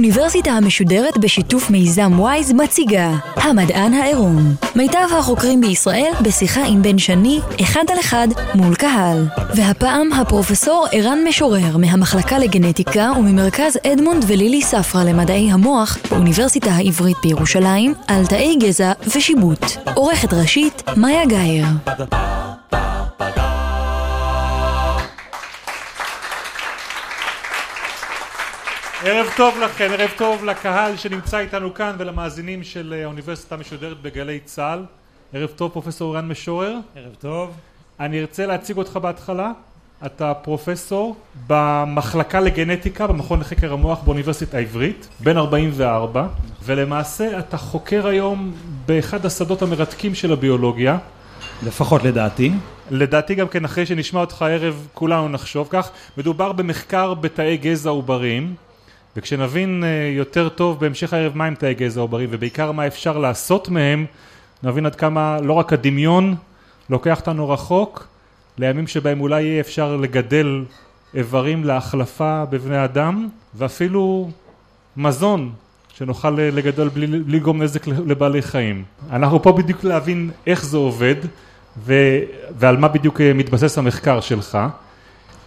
האוניברסיטה המשודרת בשיתוף מיזם וויז מציגה המדען העירום. מיטב החוקרים בישראל בשיחה עם בן שני, אחד על אחד, מול קהל. והפעם הפרופסור ערן משורר מהמחלקה לגנטיקה וממרכז אדמונד ולילי ספרא למדעי המוח באוניברסיטה העברית בירושלים על תאי גזע ושיבוט. עורכת ראשית, מאיה גאייר. ערב טוב לכם, ערב טוב לקהל שנמצא איתנו כאן ולמאזינים של האוניברסיטה המשודרת בגלי צה"ל. ערב טוב פרופסור רן משורר. ערב טוב. אני ארצה להציג אותך בהתחלה. אתה פרופסור במחלקה לגנטיקה במכון לחקר המוח באוניברסיטה העברית, בן 44, ולמעשה אתה חוקר היום באחד השדות המרתקים של הביולוגיה. לפחות לדעתי. לדעתי גם כן אחרי שנשמע אותך הערב כולנו נחשוב כך. מדובר במחקר בתאי גזע עובריים. וכשנבין יותר טוב בהמשך הערב מה הם תאי גזע עובריים ובעיקר מה אפשר לעשות מהם נבין עד כמה לא רק הדמיון לוקח אותנו רחוק לימים שבהם אולי יהיה אפשר לגדל איברים להחלפה בבני אדם ואפילו מזון שנוכל לגדל בלי לגרום נזק לבעלי חיים. אנחנו פה בדיוק להבין איך זה עובד ו... ועל מה בדיוק מתבסס המחקר שלך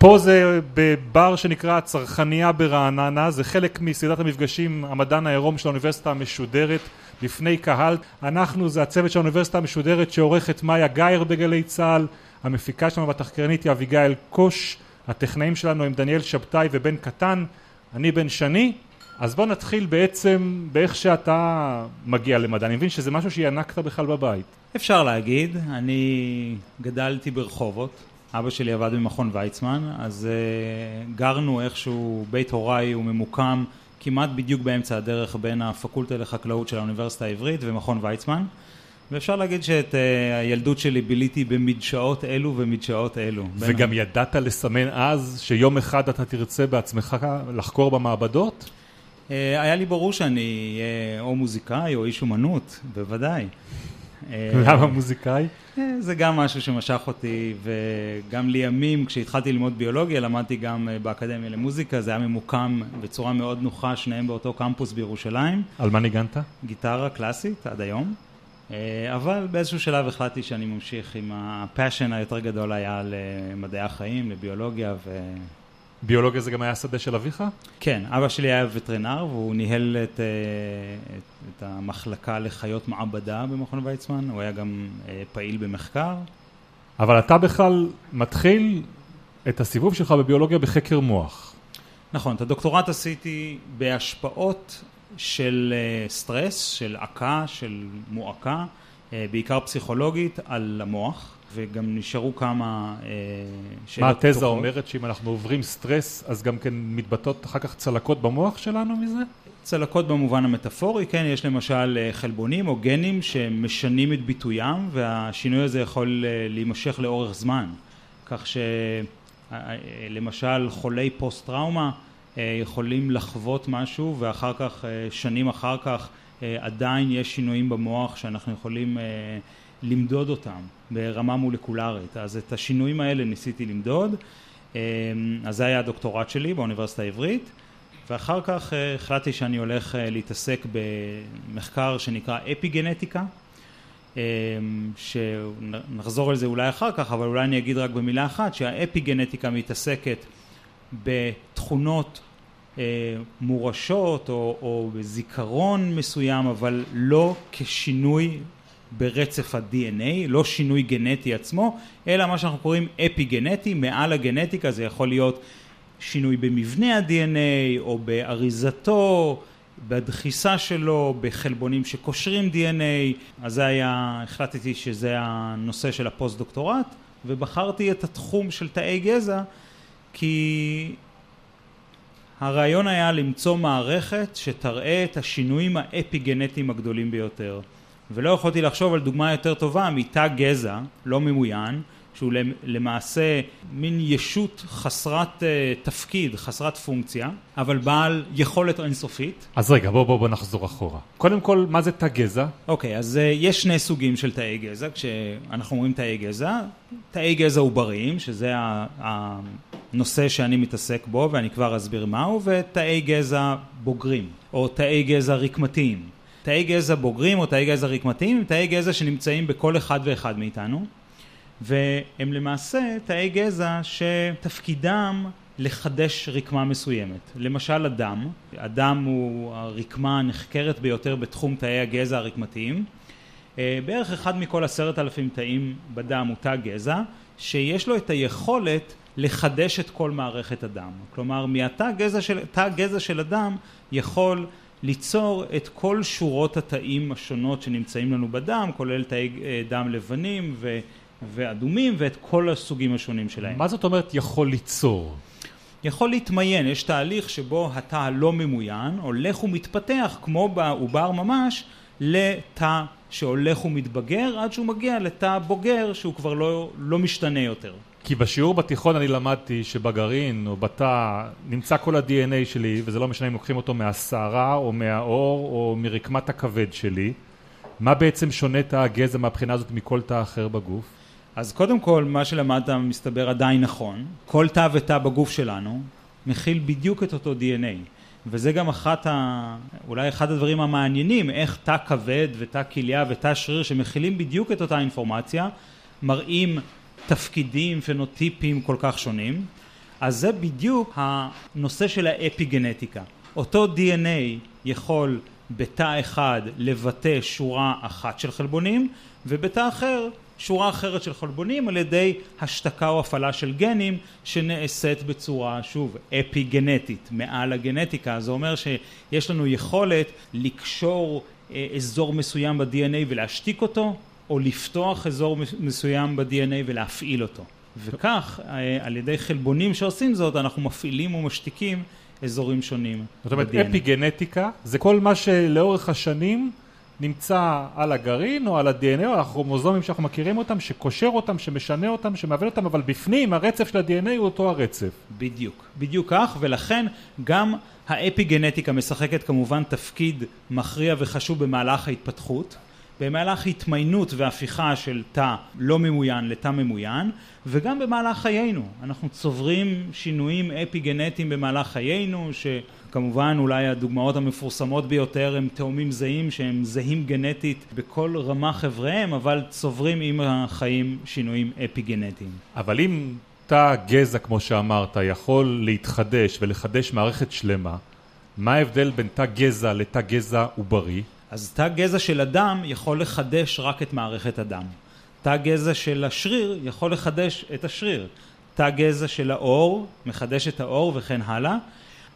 פה זה בבר שנקרא צרכניה ברעננה, זה חלק מסדרת המפגשים המדען העירום של האוניברסיטה המשודרת לפני קהל. אנחנו זה הצוות של האוניברסיטה המשודרת שעורכת מאיה גאייר בגלי צה"ל, המפיקה שלנו והתחקרנית היא אביגיל קוש, הטכנאים שלנו הם דניאל שבתאי ובן קטן, אני בן שני. אז בוא נתחיל בעצם באיך שאתה מגיע למדע, אני מבין שזה משהו שינקת בכלל בבית. אפשר להגיד, אני גדלתי ברחובות. אבא שלי עבד במכון ויצמן, אז uh, גרנו איכשהו, בית הוריי הוא ממוקם כמעט בדיוק באמצע הדרך בין הפקולטה לחקלאות של האוניברסיטה העברית ומכון ויצמן ואפשר להגיד שאת uh, הילדות שלי ביליתי במדשאות אלו ומדשאות אלו. וגם בין... ידעת לסמן אז שיום אחד אתה תרצה בעצמך לחקור במעבדות? Uh, היה לי ברור שאני אהיה או מוזיקאי או איש אומנות, בוודאי. למה מוזיקאי? זה גם משהו שמשך אותי וגם לימים כשהתחלתי ללמוד ביולוגיה למדתי גם באקדמיה למוזיקה זה היה ממוקם בצורה מאוד נוחה שניהם באותו קמפוס בירושלים. על מה ניגנת? גיטרה קלאסית עד היום אבל באיזשהו שלב החלטתי שאני ממשיך עם הפאשן היותר גדול היה למדעי החיים, לביולוגיה ו... ביולוגיה זה גם היה שדה של אביך? כן, אבא שלי היה וטרינר והוא ניהל את, את, את המחלקה לחיות מעבדה במכון ויצמן, הוא היה גם פעיל במחקר. אבל אתה בכלל מתחיל את הסיבוב שלך בביולוגיה בחקר מוח. נכון, את הדוקטורט עשיתי בהשפעות של סטרס, של עקה, של מועקה, בעיקר פסיכולוגית, על המוח. וגם נשארו כמה שאלות מה התזה אומרת שאם אנחנו עוברים סטרס אז גם כן מתבטאות אחר כך צלקות במוח שלנו מזה? צלקות במובן המטאפורי, כן, יש למשל חלבונים או גנים שמשנים את ביטוים והשינוי הזה יכול להימשך לאורך זמן. כך שלמשל חולי פוסט טראומה יכולים לחוות משהו ואחר כך שנים אחר כך עדיין יש שינויים במוח שאנחנו יכולים למדוד אותם ברמה מולקולרית. אז את השינויים האלה ניסיתי למדוד. אז זה היה הדוקטורט שלי באוניברסיטה העברית. ואחר כך החלטתי שאני הולך להתעסק במחקר שנקרא אפי גנטיקה שנחזור על זה אולי אחר כך אבל אולי אני אגיד רק במילה אחת שהאפי גנטיקה מתעסקת בתכונות מורשות או, או בזיכרון מסוים אבל לא כשינוי ברצף ה-DNA, לא שינוי גנטי עצמו, אלא מה שאנחנו קוראים אפי גנטי, מעל הגנטיקה זה יכול להיות שינוי במבנה ה-DNA או באריזתו, בדחיסה שלו, בחלבונים שקושרים DNA, אז זה היה, החלטתי שזה הנושא של הפוסט דוקטורט ובחרתי את התחום של תאי גזע כי הרעיון היה למצוא מערכת שתראה את השינויים האפי גנטיים הגדולים ביותר ולא יכולתי לחשוב על דוגמה יותר טובה מתא גזע לא ממוין שהוא למעשה מין ישות חסרת אה, תפקיד, חסרת פונקציה, אבל בעל יכולת אינסופית. אז רגע, בוא, בוא, בוא נחזור אחורה. קודם כל, מה זה תא גזע? אוקיי, אז אה, יש שני סוגים של תאי גזע, כשאנחנו אומרים תאי גזע, תאי גזע עובריים, שזה הנושא שאני מתעסק בו ואני כבר אסביר מהו, ותאי גזע בוגרים, או תאי גזע רקמתיים. תאי גזע בוגרים או תאי גזע רקמתיים הם תאי גזע שנמצאים בכל אחד ואחד מאיתנו. והם למעשה תאי גזע שתפקידם לחדש רקמה מסוימת. למשל אדם, אדם הוא הרקמה הנחקרת ביותר בתחום תאי הגזע הרקמתיים. אה, בערך אחד מכל עשרת אלפים תאים בדם הוא תא גזע, שיש לו את היכולת לחדש את כל מערכת הדם. כלומר, מהתא גזע של, גזע של אדם יכול ליצור את כל שורות התאים השונות שנמצאים לנו בדם, כולל תאי אה, דם לבנים ו... ואדומים ואת כל הסוגים השונים שלהם. מה זאת אומרת יכול ליצור? יכול להתמיין, יש תהליך שבו התא הלא ממוין הולך ומתפתח כמו בעובר ממש לתא שהולך ומתבגר עד שהוא מגיע לתא בוגר שהוא כבר לא, לא משתנה יותר. כי בשיעור בתיכון אני למדתי שבגרעין או בתא נמצא כל ה-DNA שלי וזה לא משנה אם לוקחים אותו מהשערה או מהעור או מרקמת הכבד שלי מה בעצם שונה תא הגזע מהבחינה הזאת מכל תא אחר בגוף? אז קודם כל, מה שלמדת מסתבר עדיין נכון. כל תא ותא בגוף שלנו מכיל בדיוק את אותו DNA. וזה גם אחת ה... אולי אחד הדברים המעניינים, איך תא כבד ותא כליה ותא שריר שמכילים בדיוק את אותה אינפורמציה, מראים תפקידים פנוטיפיים כל כך שונים. אז זה בדיוק הנושא של האפיגנטיקה. אותו DNA יכול בתא אחד לבטא שורה אחת של חלבונים, ובתא אחר שורה אחרת של חלבונים על ידי השתקה או הפעלה של גנים שנעשית בצורה שוב אפי גנטית מעל הגנטיקה זה אומר שיש לנו יכולת לקשור אה, אזור מסוים ב-DNA ולהשתיק אותו או לפתוח אזור מסוים ב-DNA ולהפעיל אותו וכך אה, על ידי חלבונים שעושים זאת אנחנו מפעילים ומשתיקים אזורים שונים. זאת אומרת אפי גנטיקה זה כל מה שלאורך השנים נמצא על הגרעין או על ה-DNA או על הכרומוזומים שאנחנו מכירים אותם, שקושר אותם, שמשנה אותם, שמעבד אותם, אבל בפנים הרצף של ה-DNA הוא אותו הרצף. בדיוק, בדיוק כך, ולכן גם האפיגנטיקה משחקת כמובן תפקיד מכריע וחשוב במהלך ההתפתחות. במהלך התמיינות והפיכה של תא לא ממוין לתא ממוין וגם במהלך חיינו אנחנו צוברים שינויים אפי גנטיים במהלך חיינו שכמובן אולי הדוגמאות המפורסמות ביותר הם תאומים זהים שהם זהים גנטית בכל רמה חבריהם אבל צוברים עם החיים שינויים אפי גנטיים. אבל אם תא גזע כמו שאמרת יכול להתחדש ולחדש מערכת שלמה מה ההבדל בין תא גזע לתא גזע עוברי? אז תא גזע של אדם יכול לחדש רק את מערכת הדם. תא גזע של השריר יכול לחדש את השריר. תא גזע של האור מחדש את האור וכן הלאה.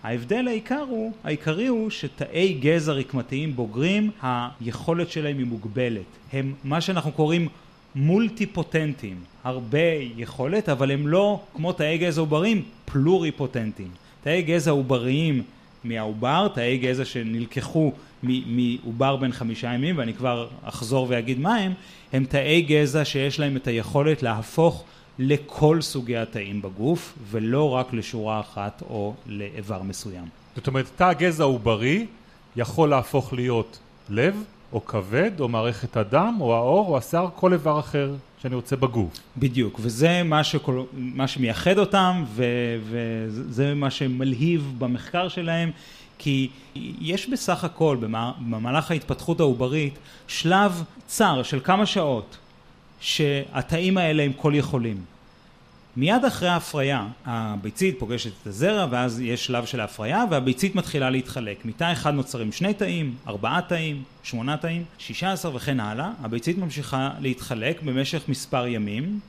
ההבדל העיקר הוא, העיקרי הוא שתאי גזע רקמתיים בוגרים היכולת שלהם היא מוגבלת. הם מה שאנחנו קוראים מולטי פוטנטים, הרבה יכולת אבל הם לא כמו תאי גזע עוברים פלורי פוטנטים. תאי גזע עובריים מהעובר, תאי גזע שנלקחו מעובר בן חמישה ימים ואני כבר אחזור ואגיד מה הם, הם תאי גזע שיש להם את היכולת להפוך לכל סוגי התאים בגוף ולא רק לשורה אחת או לאיבר מסוים. זאת אומרת תא הגזע העוברי יכול להפוך להיות לב או כבד או מערכת הדם או העור או השיער כל איבר אחר שאני רוצה בגוף. בדיוק וזה מה, שכל, מה שמייחד אותם ו, וזה מה שמלהיב במחקר שלהם כי יש בסך הכל במהלך ההתפתחות העוברית שלב צר של כמה שעות שהתאים האלה הם כל יכולים. מיד אחרי ההפריה הביצית פוגשת את הזרע ואז יש שלב של ההפריה והביצית מתחילה להתחלק. מתא אחד נוצרים שני תאים, ארבעה תאים, שמונה תאים, שישה עשר וכן הלאה. הביצית ממשיכה להתחלק במשך מספר ימים.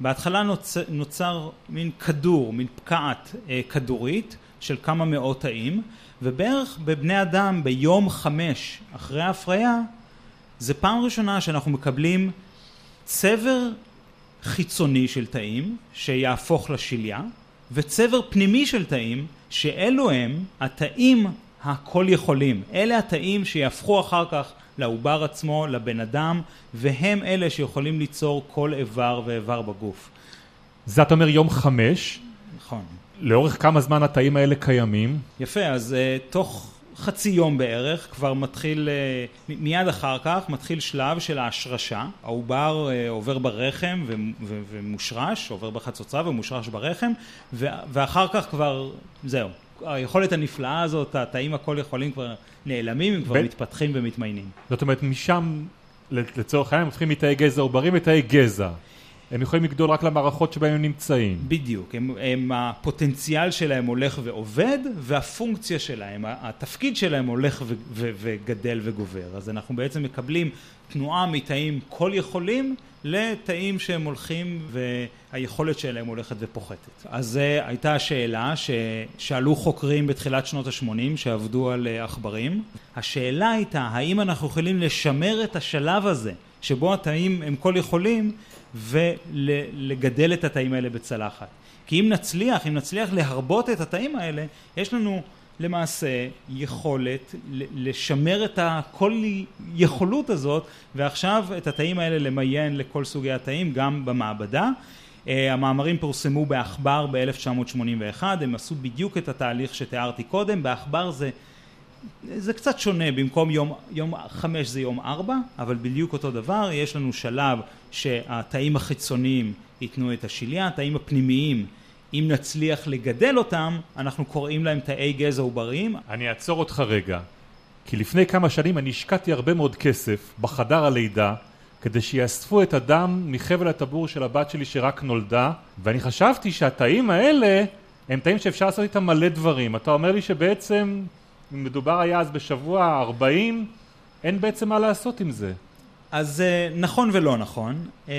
בהתחלה נוצר, נוצר מין כדור, מין פקעת אה, כדורית של כמה מאות תאים ובערך בבני אדם ביום חמש אחרי ההפריה זה פעם ראשונה שאנחנו מקבלים צבר חיצוני של תאים שיהפוך לשליה וצבר פנימי של תאים שאלו הם התאים הכל יכולים אלה התאים שיהפכו אחר כך לעובר עצמו, לבן אדם, והם אלה שיכולים ליצור כל איבר ואיבר בגוף. זה אתה אומר יום חמש, נכון. לאורך כמה זמן התאים האלה קיימים? יפה, אז uh, תוך חצי יום בערך כבר מתחיל, uh, מיד אחר כך מתחיל שלב של ההשרשה, העובר uh, עובר ברחם ומושרש, עובר בחצוצרה ומושרש ברחם, ואחר כך כבר, זהו, היכולת הנפלאה הזאת, התאים הכל יכולים כבר נעלמים, הם כבר ב- מתפתחים ומתמיינים. זאת אומרת, משם, לצורך העניין, הם הופכים מתאי גזע עוברים לתאי גזע. הם יכולים לגדול רק למערכות שבהם הם נמצאים. בדיוק, הם, הם, הפוטנציאל שלהם הולך ועובד והפונקציה שלהם, התפקיד שלהם הולך ו, ו, וגדל וגובר. אז אנחנו בעצם מקבלים תנועה מתאים כל יכולים לתאים שהם הולכים והיכולת שלהם הולכת ופוחתת. אז זו הייתה השאלה ששאלו חוקרים בתחילת שנות ה-80 שעבדו על אה, עכברים. השאלה הייתה האם אנחנו יכולים לשמר את השלב הזה שבו התאים הם כל יכולים ולגדל את התאים האלה בצלחת. כי אם נצליח, אם נצליח להרבות את התאים האלה, יש לנו למעשה יכולת לשמר את הכל יכולות הזאת ועכשיו את התאים האלה למיין לכל סוגי התאים גם במעבדה. אה, המאמרים פורסמו בעכבר ב-1981, הם עשו בדיוק את התהליך שתיארתי קודם, בעכבר זה זה קצת שונה, במקום יום, יום חמש זה יום ארבע, אבל בדיוק אותו דבר, יש לנו שלב שהתאים החיצוניים ייתנו את השליה, התאים הפנימיים, אם נצליח לגדל אותם, אנחנו קוראים להם תאי גזע עובריים. אני אעצור אותך רגע, כי לפני כמה שנים אני השקעתי הרבה מאוד כסף בחדר הלידה כדי שיאספו את הדם מחבל הטבור של הבת שלי שרק נולדה, ואני חשבתי שהתאים האלה הם תאים שאפשר לעשות איתם מלא דברים. אתה אומר לי שבעצם מדובר היה אז בשבוע 40, אין בעצם מה לעשות עם זה. אז אה, נכון ולא נכון. אה,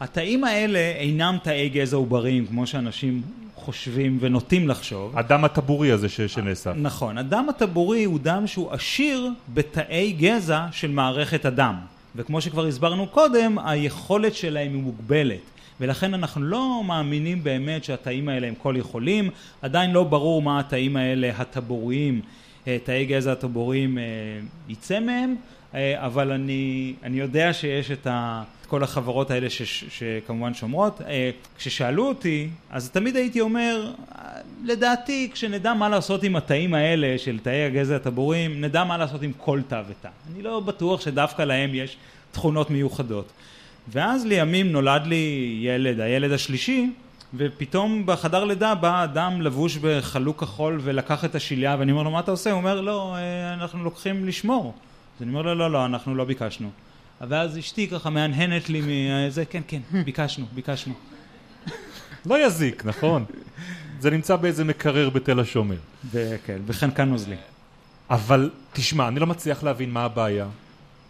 התאים האלה אינם תאי גזע עובריים, כמו שאנשים חושבים ונוטים לחשוב. הדם הטבורי הזה ש- שנאסף. נכון. הדם הטבורי הוא דם שהוא עשיר בתאי גזע של מערכת הדם. וכמו שכבר הסברנו קודם, היכולת שלהם היא מוגבלת. ולכן אנחנו לא מאמינים באמת שהתאים האלה הם כל יכולים, עדיין לא ברור מה התאים האלה הטבוריים, אה, תאי גזע הטבוריים אה, יצא מהם, אה, אבל אני, אני יודע שיש את, ה, כל החברות האלה ש, שכמובן שומרות. כששאלו אותי, אז תמיד הייתי אומר, לדעתי כשנדע מה לעשות עם התאים האלה של תאי הגזע הטבוריים, נדע מה לעשות עם כל תא ותא. אני לא בטוח שדווקא להם יש תכונות מיוחדות. ואז לימים נולד לי ילד, הילד השלישי, ופתאום בחדר לידה בא אדם לבוש בחלוק כחול ולקח את השליה ואני אומר לו מה אתה עושה? הוא אומר לא אה, אנחנו לוקחים לשמור. אז אני אומר לו לא לא אנחנו לא ביקשנו. ואז אשתי ככה מהנהנת לי מזה כן כן ביקשנו ביקשנו. לא יזיק נכון? זה נמצא באיזה מקרר בתל השומר. וכן וחנקן נוזלי אבל תשמע אני לא מצליח להבין מה הבעיה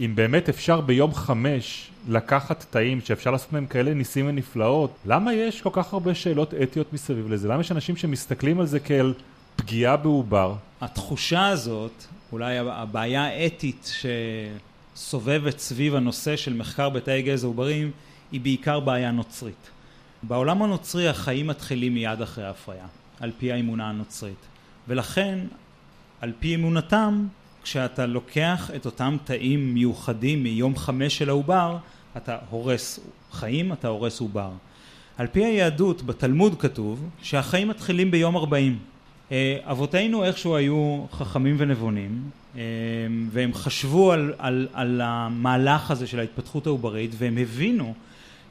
אם באמת אפשר ביום חמש לקחת תאים שאפשר לעשות מהם כאלה ניסים ונפלאות, למה יש כל כך הרבה שאלות אתיות מסביב לזה? למה יש אנשים שמסתכלים על זה כאל פגיעה בעובר? התחושה הזאת, אולי הבעיה האתית שסובבת סביב הנושא של מחקר בתאי גזע עוברים, היא בעיקר בעיה נוצרית. בעולם הנוצרי החיים מתחילים מיד אחרי ההפריה, על פי האמונה הנוצרית. ולכן, על פי אמונתם, כשאתה לוקח את אותם תאים מיוחדים מיום חמש של העובר, אתה הורס חיים, אתה הורס עובר. על פי היהדות, בתלמוד כתוב שהחיים מתחילים ביום ארבעים. אה, אבותינו איכשהו היו חכמים ונבונים, אה, והם חשבו על, על, על המהלך הזה של ההתפתחות העוברית, והם הבינו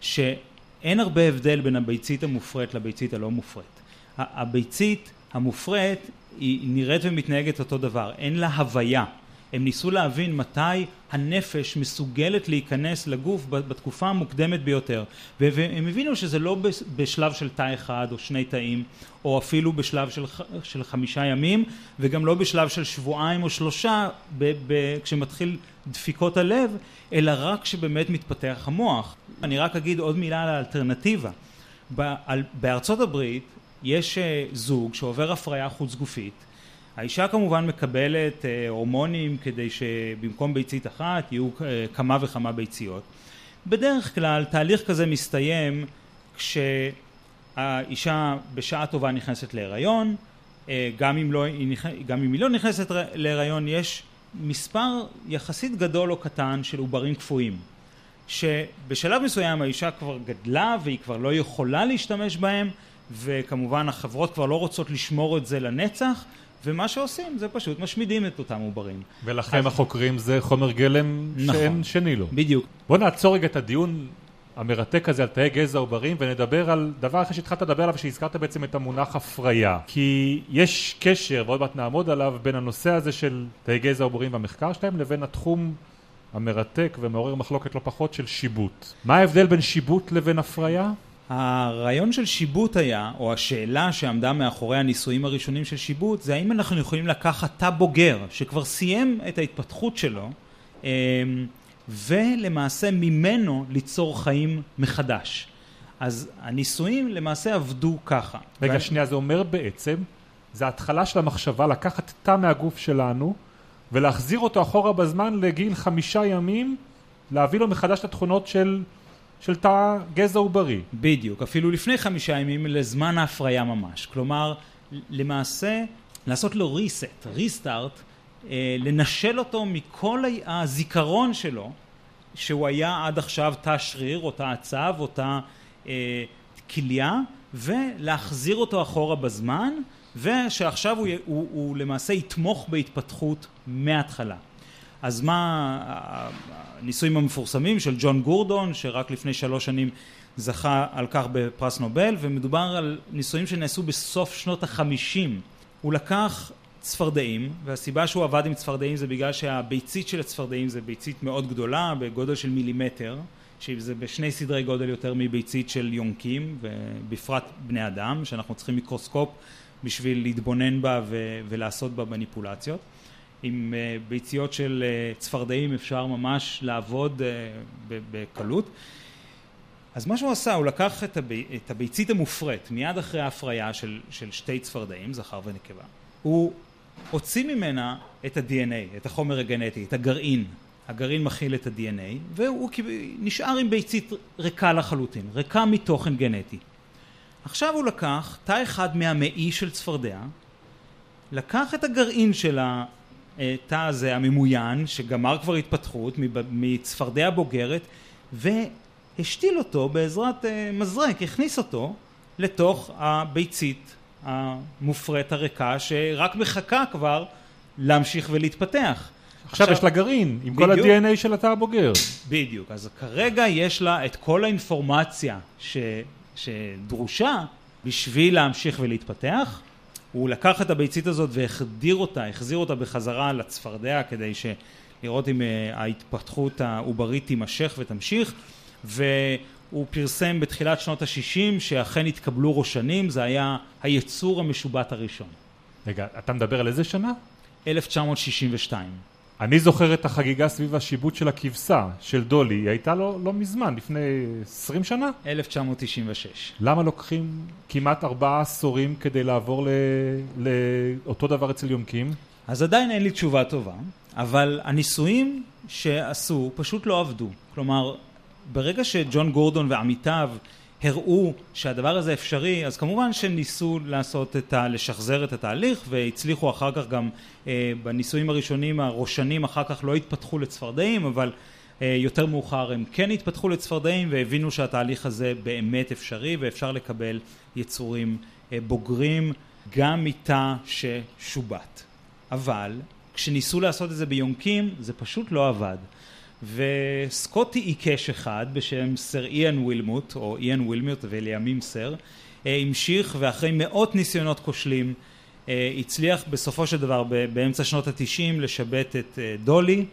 שאין הרבה הבדל בין הביצית המופרית לביצית הלא מופרית. הביצית המופרית היא נראית ומתנהגת אותו דבר, אין לה הוויה. הם ניסו להבין מתי הנפש מסוגלת להיכנס לגוף בתקופה המוקדמת ביותר והם הבינו שזה לא בשלב של תא אחד או שני תאים או אפילו בשלב של, של חמישה ימים וגם לא בשלב של שבועיים או שלושה ב, ב, כשמתחיל דפיקות הלב אלא רק כשבאמת מתפתח המוח. אני רק אגיד עוד מילה על האלטרנטיבה. בארצות הברית יש אה, זוג שעובר הפריה חוץ גופית האישה כמובן מקבלת אה, הורמונים כדי שבמקום ביצית אחת יהיו אה, כמה וכמה ביציות. בדרך כלל תהליך כזה מסתיים כשהאישה בשעה טובה נכנסת להיריון, גם אם, לא, גם אם היא לא נכנסת להיריון יש מספר יחסית גדול או קטן של עוברים קפואים, שבשלב מסוים האישה כבר גדלה והיא כבר לא יכולה להשתמש בהם, וכמובן החברות כבר לא רוצות לשמור את זה לנצח, ומה שעושים זה פשוט משמידים את אותם עוברים. ולכם אז... החוקרים זה חומר גלם נכון, שאין שני לו. בדיוק. בוא נעצור רגע את הדיון המרתק הזה על תאי גזע עוברים ונדבר על דבר אחר שהתחלת לדבר עליו שהזכרת בעצם את המונח הפריה כי יש קשר ועוד מעט נעמוד עליו בין הנושא הזה של תאי גזע עוברים והמחקר שלהם לבין התחום המרתק ומעורר מחלוקת לא פחות של שיבוט. מה ההבדל בין שיבוט לבין הפריה? הרעיון של שיבוט היה, או השאלה שעמדה מאחורי הניסויים הראשונים של שיבוט, זה האם אנחנו יכולים לקחת תא בוגר שכבר סיים את ההתפתחות שלו אמ, ולמעשה ממנו ליצור חיים מחדש. אז הניסויים למעשה עבדו ככה. רגע, ו... שנייה, זה אומר בעצם, זה התחלה של המחשבה לקחת תא מהגוף שלנו ולהחזיר אותו אחורה בזמן לגיל חמישה ימים, להביא לו מחדש את התכונות של, של תא גזע עוברי. בדיוק, אפילו לפני חמישה ימים לזמן ההפריה ממש. כלומר, למעשה לעשות לו reset, restart, אה, לנשל אותו מכל הזיכרון שלו שהוא היה עד עכשיו תא שריר או תא עצב או תא אה, כליה ולהחזיר אותו אחורה בזמן ושעכשיו הוא, הוא, הוא למעשה יתמוך בהתפתחות מההתחלה. אז מה הניסויים המפורסמים של ג'ון גורדון שרק לפני שלוש שנים זכה על כך בפרס נובל ומדובר על ניסויים שנעשו בסוף שנות החמישים. הוא לקח צפרדעים והסיבה שהוא עבד עם צפרדעים זה בגלל שהביצית של הצפרדעים זה ביצית מאוד גדולה בגודל של מילימטר שזה בשני סדרי גודל יותר מביצית של יונקים ובפרט בני אדם שאנחנו צריכים מיקרוסקופ בשביל להתבונן בה ו- ולעשות בה מניפולציות עם uh, ביציות של uh, צפרדעים אפשר ממש לעבוד uh, בקלות אז מה שהוא עשה הוא לקח את, הב... את הביצית המופרית מיד אחרי ההפריה של, של שתי צפרדעים זכר ונקבה הוא הוציא ממנה את ה-DNA, את החומר הגנטי, את הגרעין. הגרעין מכיל את ה-DNA, והוא נשאר עם ביצית ריקה לחלוטין, ריקה מתוכן גנטי. עכשיו הוא לקח תא אחד מהמעי של צפרדע, לקח את הגרעין של התא הזה הממוין, שגמר כבר התפתחות מצפרדע בוגרת, והשתיל אותו בעזרת אה, מזרק, הכניס אותו לתוך הביצית המופרית הריקה שרק מחכה כבר להמשיך ולהתפתח. עכשיו, עכשיו יש לה גרעין עם בדיוק, כל ה-DNA של התא הבוגר. בדיוק, אז כרגע יש לה את כל האינפורמציה ש, שדרושה בשביל להמשיך ולהתפתח. הוא לקח את הביצית הזאת והחדיר אותה, החזיר אותה בחזרה לצפרדע כדי לראות אם אה, ההתפתחות העוברית תימשך ותמשיך. ו... הוא פרסם בתחילת שנות ה-60 שאכן התקבלו ראשנים, זה היה היצור המשובט הראשון. רגע, אתה מדבר על איזה שנה? 1962. אני זוכר את החגיגה סביב השיבוט של הכבשה, של דולי, היא הייתה לא, לא מזמן, לפני 20 שנה? 1996. למה לוקחים כמעט ארבעה עשורים כדי לעבור לאותו דבר אצל יונקים? אז עדיין אין לי תשובה טובה, אבל הניסויים שעשו פשוט לא עבדו. כלומר, ברגע שג'ון גורדון ועמיתיו הראו שהדבר הזה אפשרי, אז כמובן שהם ניסו לעשות את ה... לשחזר את התהליך והצליחו אחר כך גם אה, בניסויים הראשונים הראשנים אחר כך לא התפתחו לצפרדעים אבל אה, יותר מאוחר הם כן התפתחו לצפרדעים והבינו שהתהליך הזה באמת אפשרי ואפשר לקבל יצורים אה, בוגרים גם מתא ששובט. אבל כשניסו לעשות את זה ביונקים זה פשוט לא עבד. וסקוטי עיקש אחד בשם סר איאן ווילמוט או איאן ווילמוט ולימים סר אה, המשיך ואחרי מאות ניסיונות כושלים אה, הצליח בסופו של דבר באמצע שנות התשעים לשבת את אה, דולי.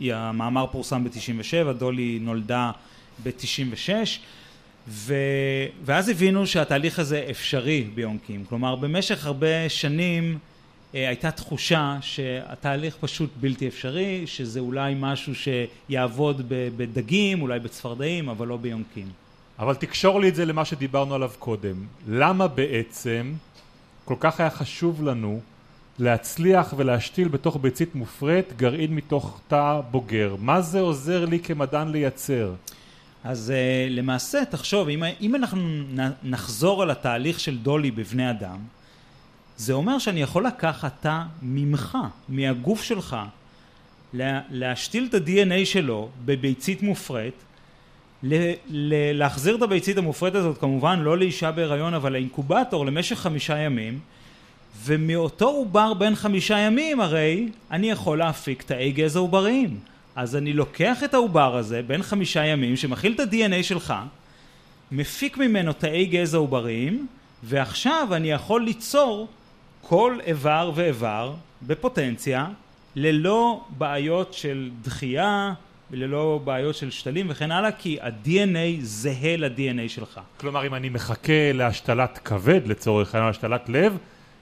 המאמר פורסם ב-97 דולי נולדה ב-96 ו... ואז הבינו שהתהליך הזה אפשרי ביונקים. כלומר במשך הרבה שנים הייתה תחושה שהתהליך פשוט בלתי אפשרי, שזה אולי משהו שיעבוד בדגים, אולי בצפרדעים, אבל לא ביונקים. אבל תקשור לי את זה למה שדיברנו עליו קודם. למה בעצם כל כך היה חשוב לנו להצליח ולהשתיל בתוך ביצית מופרית גרעין מתוך תא בוגר? מה זה עוזר לי כמדען לייצר? אז uh, למעשה, תחשוב, אם, אם אנחנו נחזור על התהליך של דולי בבני אדם, זה אומר שאני יכול לקחת תא ממך, מהגוף שלך, להשתיל את ה-DNA שלו בביצית מופרית, להחזיר את הביצית המופרית הזאת כמובן לא לאישה בהיריון אבל לאינקובטור למשך חמישה ימים ומאותו עובר בן חמישה ימים הרי אני יכול להפיק תאי גזע עובריים אז אני לוקח את העובר הזה בן חמישה ימים שמכיל את ה-DNA שלך מפיק ממנו תאי גזע עובריים ועכשיו אני יכול ליצור כל איבר ואיבר בפוטנציה ללא בעיות של דחייה וללא בעיות של שתלים וכן הלאה כי ה-DNA זהה ל-DNA שלך. כלומר אם אני מחכה להשתלת כבד לצורך העניין השתלת לב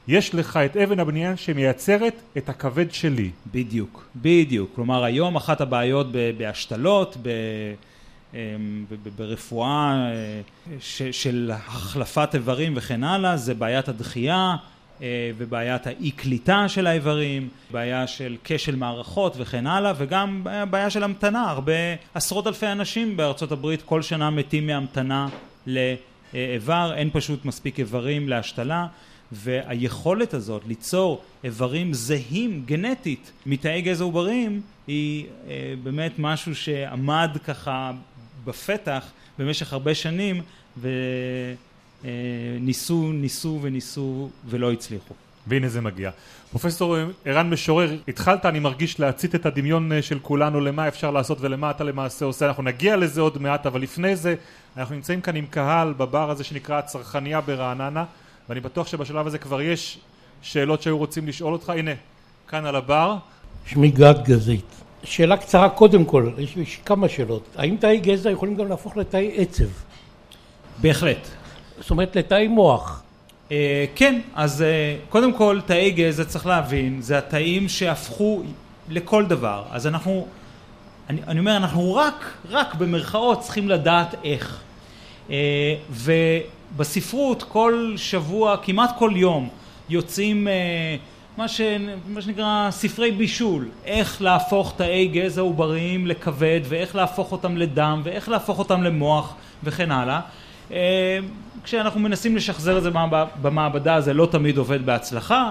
יש לך את אבן הבניין שמייצרת את הכבד שלי. בדיוק, בדיוק. כלומר היום אחת הבעיות בהשתלות, אמ, ברפואה אה, של החלפת איברים וכן הלאה זה בעיית הדחייה ובעיית האי קליטה של האיברים, בעיה של כשל מערכות וכן הלאה וגם בעיה של המתנה, הרבה עשרות אלפי אנשים בארצות הברית כל שנה מתים מהמתנה לאיבר, אין פשוט מספיק איברים להשתלה והיכולת הזאת ליצור איברים זהים גנטית מתאי גזע עובריים היא אה, באמת משהו שעמד ככה בפתח במשך הרבה שנים וניסו ניסו וניסו ולא הצליחו. והנה זה מגיע. פרופסור ערן משורר, התחלת אני מרגיש להצית את הדמיון אה, של כולנו למה אפשר לעשות ולמה אתה למעשה עושה, אנחנו נגיע לזה עוד מעט, אבל לפני זה אנחנו נמצאים כאן עם קהל בבר הזה שנקרא הצרכניה ברעננה ואני בטוח שבשלב הזה כבר יש שאלות שהיו רוצים לשאול אותך, הנה, כאן על הבר. שמי גד גזית. שאלה קצרה קודם כל, יש לי כמה שאלות. האם תאי גזע יכולים גם להפוך לתאי עצב? בהחלט. זאת אומרת לתאי מוח. Uh, כן, אז uh, קודם כל תאי גזע צריך להבין, זה התאים שהפכו לכל דבר. אז אנחנו, אני, אני אומר, אנחנו רק, רק במרכאות צריכים לדעת איך. Uh, ובספרות כל שבוע, כמעט כל יום, יוצאים מה, ש... מה שנקרא ספרי בישול, איך להפוך תאי גזע עובריים לכבד ואיך להפוך אותם לדם ואיך להפוך אותם למוח וכן הלאה. כשאנחנו מנסים לשחזר את זה במעבדה זה לא תמיד עובד בהצלחה,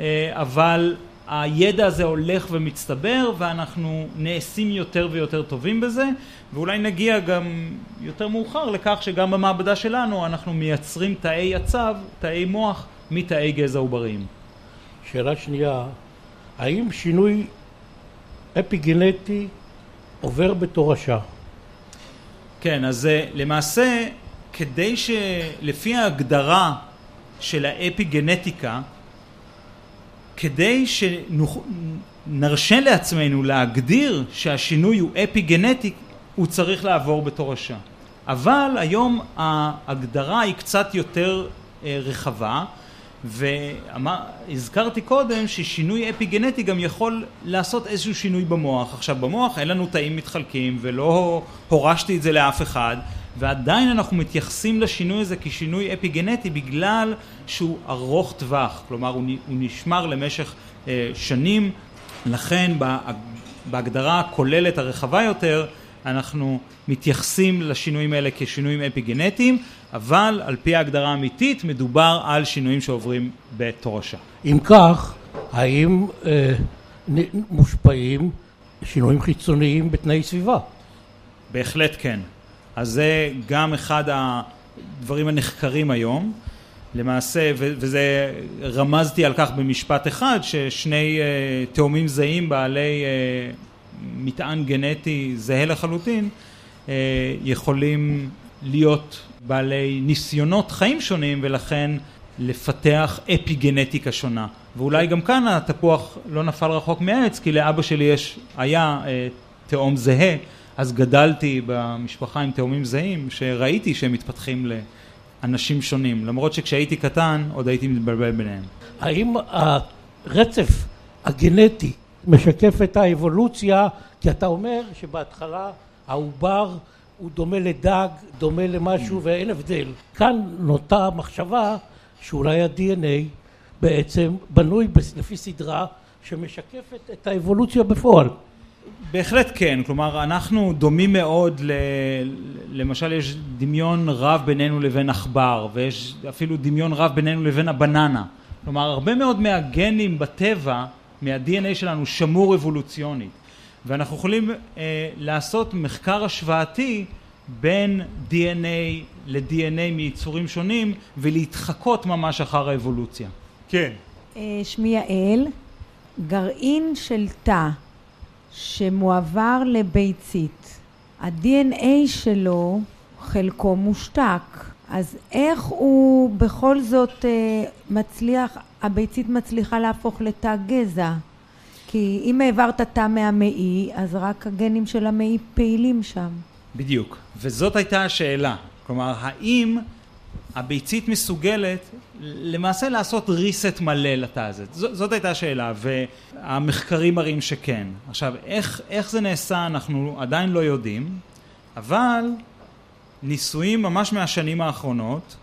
אה, אבל הידע הזה הולך ומצטבר ואנחנו נעשים יותר ויותר טובים בזה ואולי נגיע גם יותר מאוחר לכך שגם במעבדה שלנו אנחנו מייצרים תאי עצב, תאי מוח, מתאי גזע עובריים. שאלה שנייה, האם שינוי אפיגנטי עובר בתורשה? כן, אז אה, למעשה כדי שלפי ההגדרה של האפיגנטיקה, כדי שנרשה לעצמנו להגדיר שהשינוי הוא אפי-גנטי, הוא צריך לעבור בתורשה. אבל היום ההגדרה היא קצת יותר אה, רחבה והזכרתי קודם ששינוי אפיגנטי גם יכול לעשות איזשהו שינוי במוח. עכשיו במוח אין לנו תאים מתחלקים ולא הורשתי את זה לאף אחד ועדיין אנחנו מתייחסים לשינוי הזה כשינוי אפיגנטי בגלל שהוא ארוך טווח, כלומר הוא, נשמר למשך אה, שנים, לכן בהגדרה הכוללת הרחבה יותר אנחנו מתייחסים לשינויים האלה כשינויים אפיגנטיים, אבל על פי ההגדרה האמיתית מדובר על שינויים שעוברים בתורשה. אם כך, האם אה, מושפעים שינויים חיצוניים בתנאי סביבה? בהחלט כן. אז זה גם אחד הדברים הנחקרים היום. למעשה, וזה רמזתי על כך במשפט אחד, ששני אה, תאומים זהים בעלי אה, מטען גנטי זהה לחלוטין אה, יכולים להיות בעלי ניסיונות חיים שונים ולכן לפתח אפי גנטיקה שונה ואולי גם כאן התפוח לא נפל רחוק מהעץ כי לאבא שלי יש, היה אה, תאום זהה אז גדלתי במשפחה עם תאומים זהים שראיתי שהם מתפתחים לאנשים שונים למרות שכשהייתי קטן עוד הייתי מתבלבל ביניהם. האם הרצף הגנטי משקף את האבולוציה, כי אתה אומר שבהתחלה העובר הוא דומה לדג, דומה למשהו mm. ואין הבדל. כאן נוטה מחשבה שאולי ה-DNA בעצם בנוי לפי סדרה שמשקפת את האבולוציה בפועל. בהחלט כן, כלומר אנחנו דומים מאוד, ל... למשל יש דמיון רב בינינו לבין עכבר ויש אפילו דמיון רב בינינו לבין הבננה, כלומר הרבה מאוד מהגנים בטבע מה-DNA שלנו שמור אבולוציונית ואנחנו יכולים אה, לעשות מחקר השוואתי בין DNA ל-DNA מיצורים שונים ולהתחקות ממש אחר האבולוציה. כן. אה, שמי יעל, גרעין של תא שמועבר לביצית, ה-DNA שלו חלקו מושתק, אז איך הוא בכל זאת אה, מצליח, הביצית מצליחה להפוך לתא גזע? כי אם העברת תא מהמעי, אז רק הגנים של המעי פעילים שם. בדיוק, וזאת הייתה השאלה. כלומר, האם הביצית מסוגלת למעשה לעשות reset מלא לתא הזה? זאת הייתה השאלה, והמחקרים מראים שכן. עכשיו, איך, איך זה נעשה אנחנו עדיין לא יודעים, אבל ניסויים ממש מהשנים האחרונות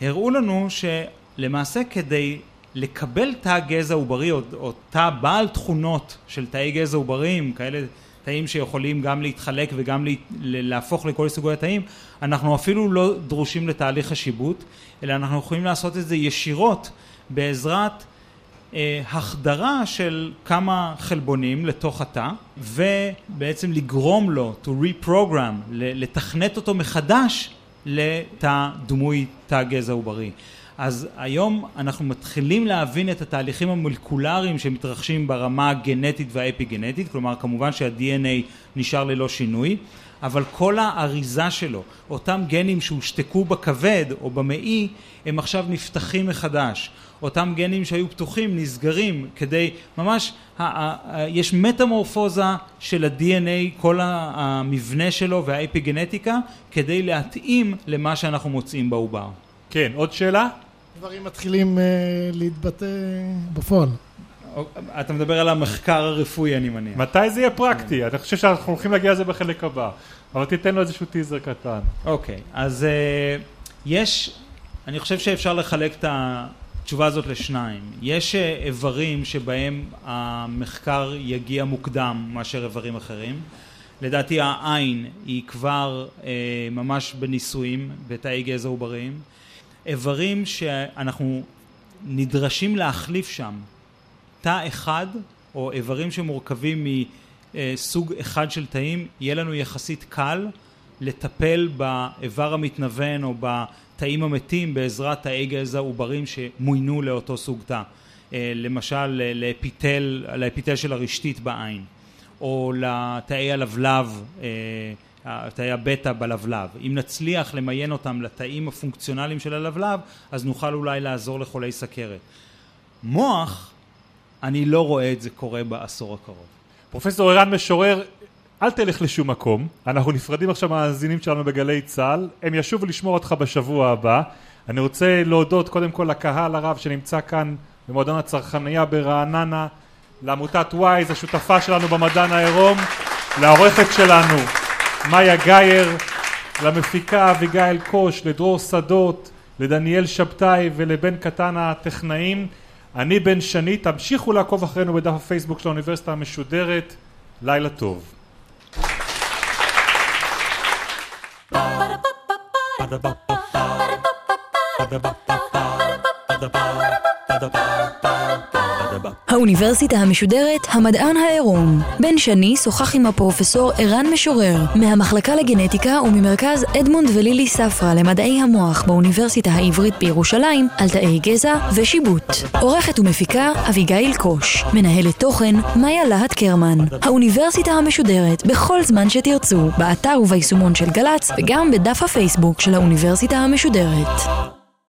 הראו לנו שלמעשה כדי לקבל תא גזע עוברי או, או תא בעל תכונות של תאי גזע עובריים, כאלה תאים שיכולים גם להתחלק וגם להפוך לכל סוגי התאים, אנחנו אפילו לא דרושים לתהליך השיבוט, אלא אנחנו יכולים לעשות את זה ישירות בעזרת אה, החדרה של כמה חלבונים לתוך התא, ובעצם לגרום לו to reprogram, לתכנת אותו מחדש לתא דמוי תא גזע עוברי. אז היום אנחנו מתחילים להבין את התהליכים המולקולריים שמתרחשים ברמה הגנטית והאפיגנטית, כלומר כמובן שה-DNA נשאר ללא שינוי, אבל כל האריזה שלו, אותם גנים שהושתקו בכבד או במעי, הם עכשיו נפתחים מחדש. אותם גנים שהיו פתוחים נסגרים כדי ממש, יש מטמורפוזה של ה-DNA, כל המבנה שלו והאפיגנטיקה, כדי להתאים למה שאנחנו מוצאים בעובר. כן, עוד שאלה? דברים מתחילים uh, להתבטא בפועל. אתה מדבר על המחקר הרפואי אני מניח. מתי זה יהיה פרקטי? אני חושב שאנחנו הולכים להגיע לזה בחלק הבא. אבל תיתן לו איזשהו טיזר קטן. אוקיי, אז uh, יש, אני חושב שאפשר לחלק את התשובה הזאת לשניים. יש uh, איברים שבהם המחקר יגיע מוקדם מאשר איברים אחרים. לדעתי העין היא כבר uh, ממש בניסויים בתאי גזע עובריים. איברים שאנחנו נדרשים להחליף שם. תא אחד או איברים שמורכבים מסוג אחד של תאים יהיה לנו יחסית קל לטפל באיבר המתנוון או בתאים המתים בעזרת תאי גזע עוברים שמוינו לאותו סוג תא. אה, למשל לאפיטל, לאפיטל של הרשתית בעין או לתאי הלבלב אה, תאי הבטא בלבלב. אם נצליח למיין אותם לתאים הפונקציונליים של הלבלב, אז נוכל אולי לעזור לחולי סכרת. מוח, אני לא רואה את זה קורה בעשור הקרוב. פרופסור ערן משורר, אל תלך לשום מקום. אנחנו נפרדים עכשיו מהמאזינים שלנו בגלי צה"ל. הם ישובו לשמור אותך בשבוע הבא. אני רוצה להודות קודם כל לקהל הרב שנמצא כאן במועדון הצרכנייה ברעננה, לעמותת וויז, השותפה שלנו במדען העירום, לעורכת שלנו מאיה גייר, למפיקה אביגיל קוש, לדרור שדות, לדניאל שבתאי ולבן קטן הטכנאים. אני בן שני, תמשיכו לעקוב אחרינו בדף הפייסבוק של האוניברסיטה המשודרת. לילה טוב. Ba-da-ba-ba-ba האוניברסיטה המשודרת המדען העירום. בן שני שוחח עם הפרופסור ערן משורר מהמחלקה לגנטיקה וממרכז אדמונד ולילי ספרא למדעי המוח באוניברסיטה העברית בירושלים על תאי גזע ושיבוט. עורכת ומפיקה אביגיל קוש. מנהלת תוכן מאיה להט קרמן. האוניברסיטה המשודרת בכל זמן שתרצו, באתר וביישומון של גל"צ וגם בדף הפייסבוק של האוניברסיטה המשודרת.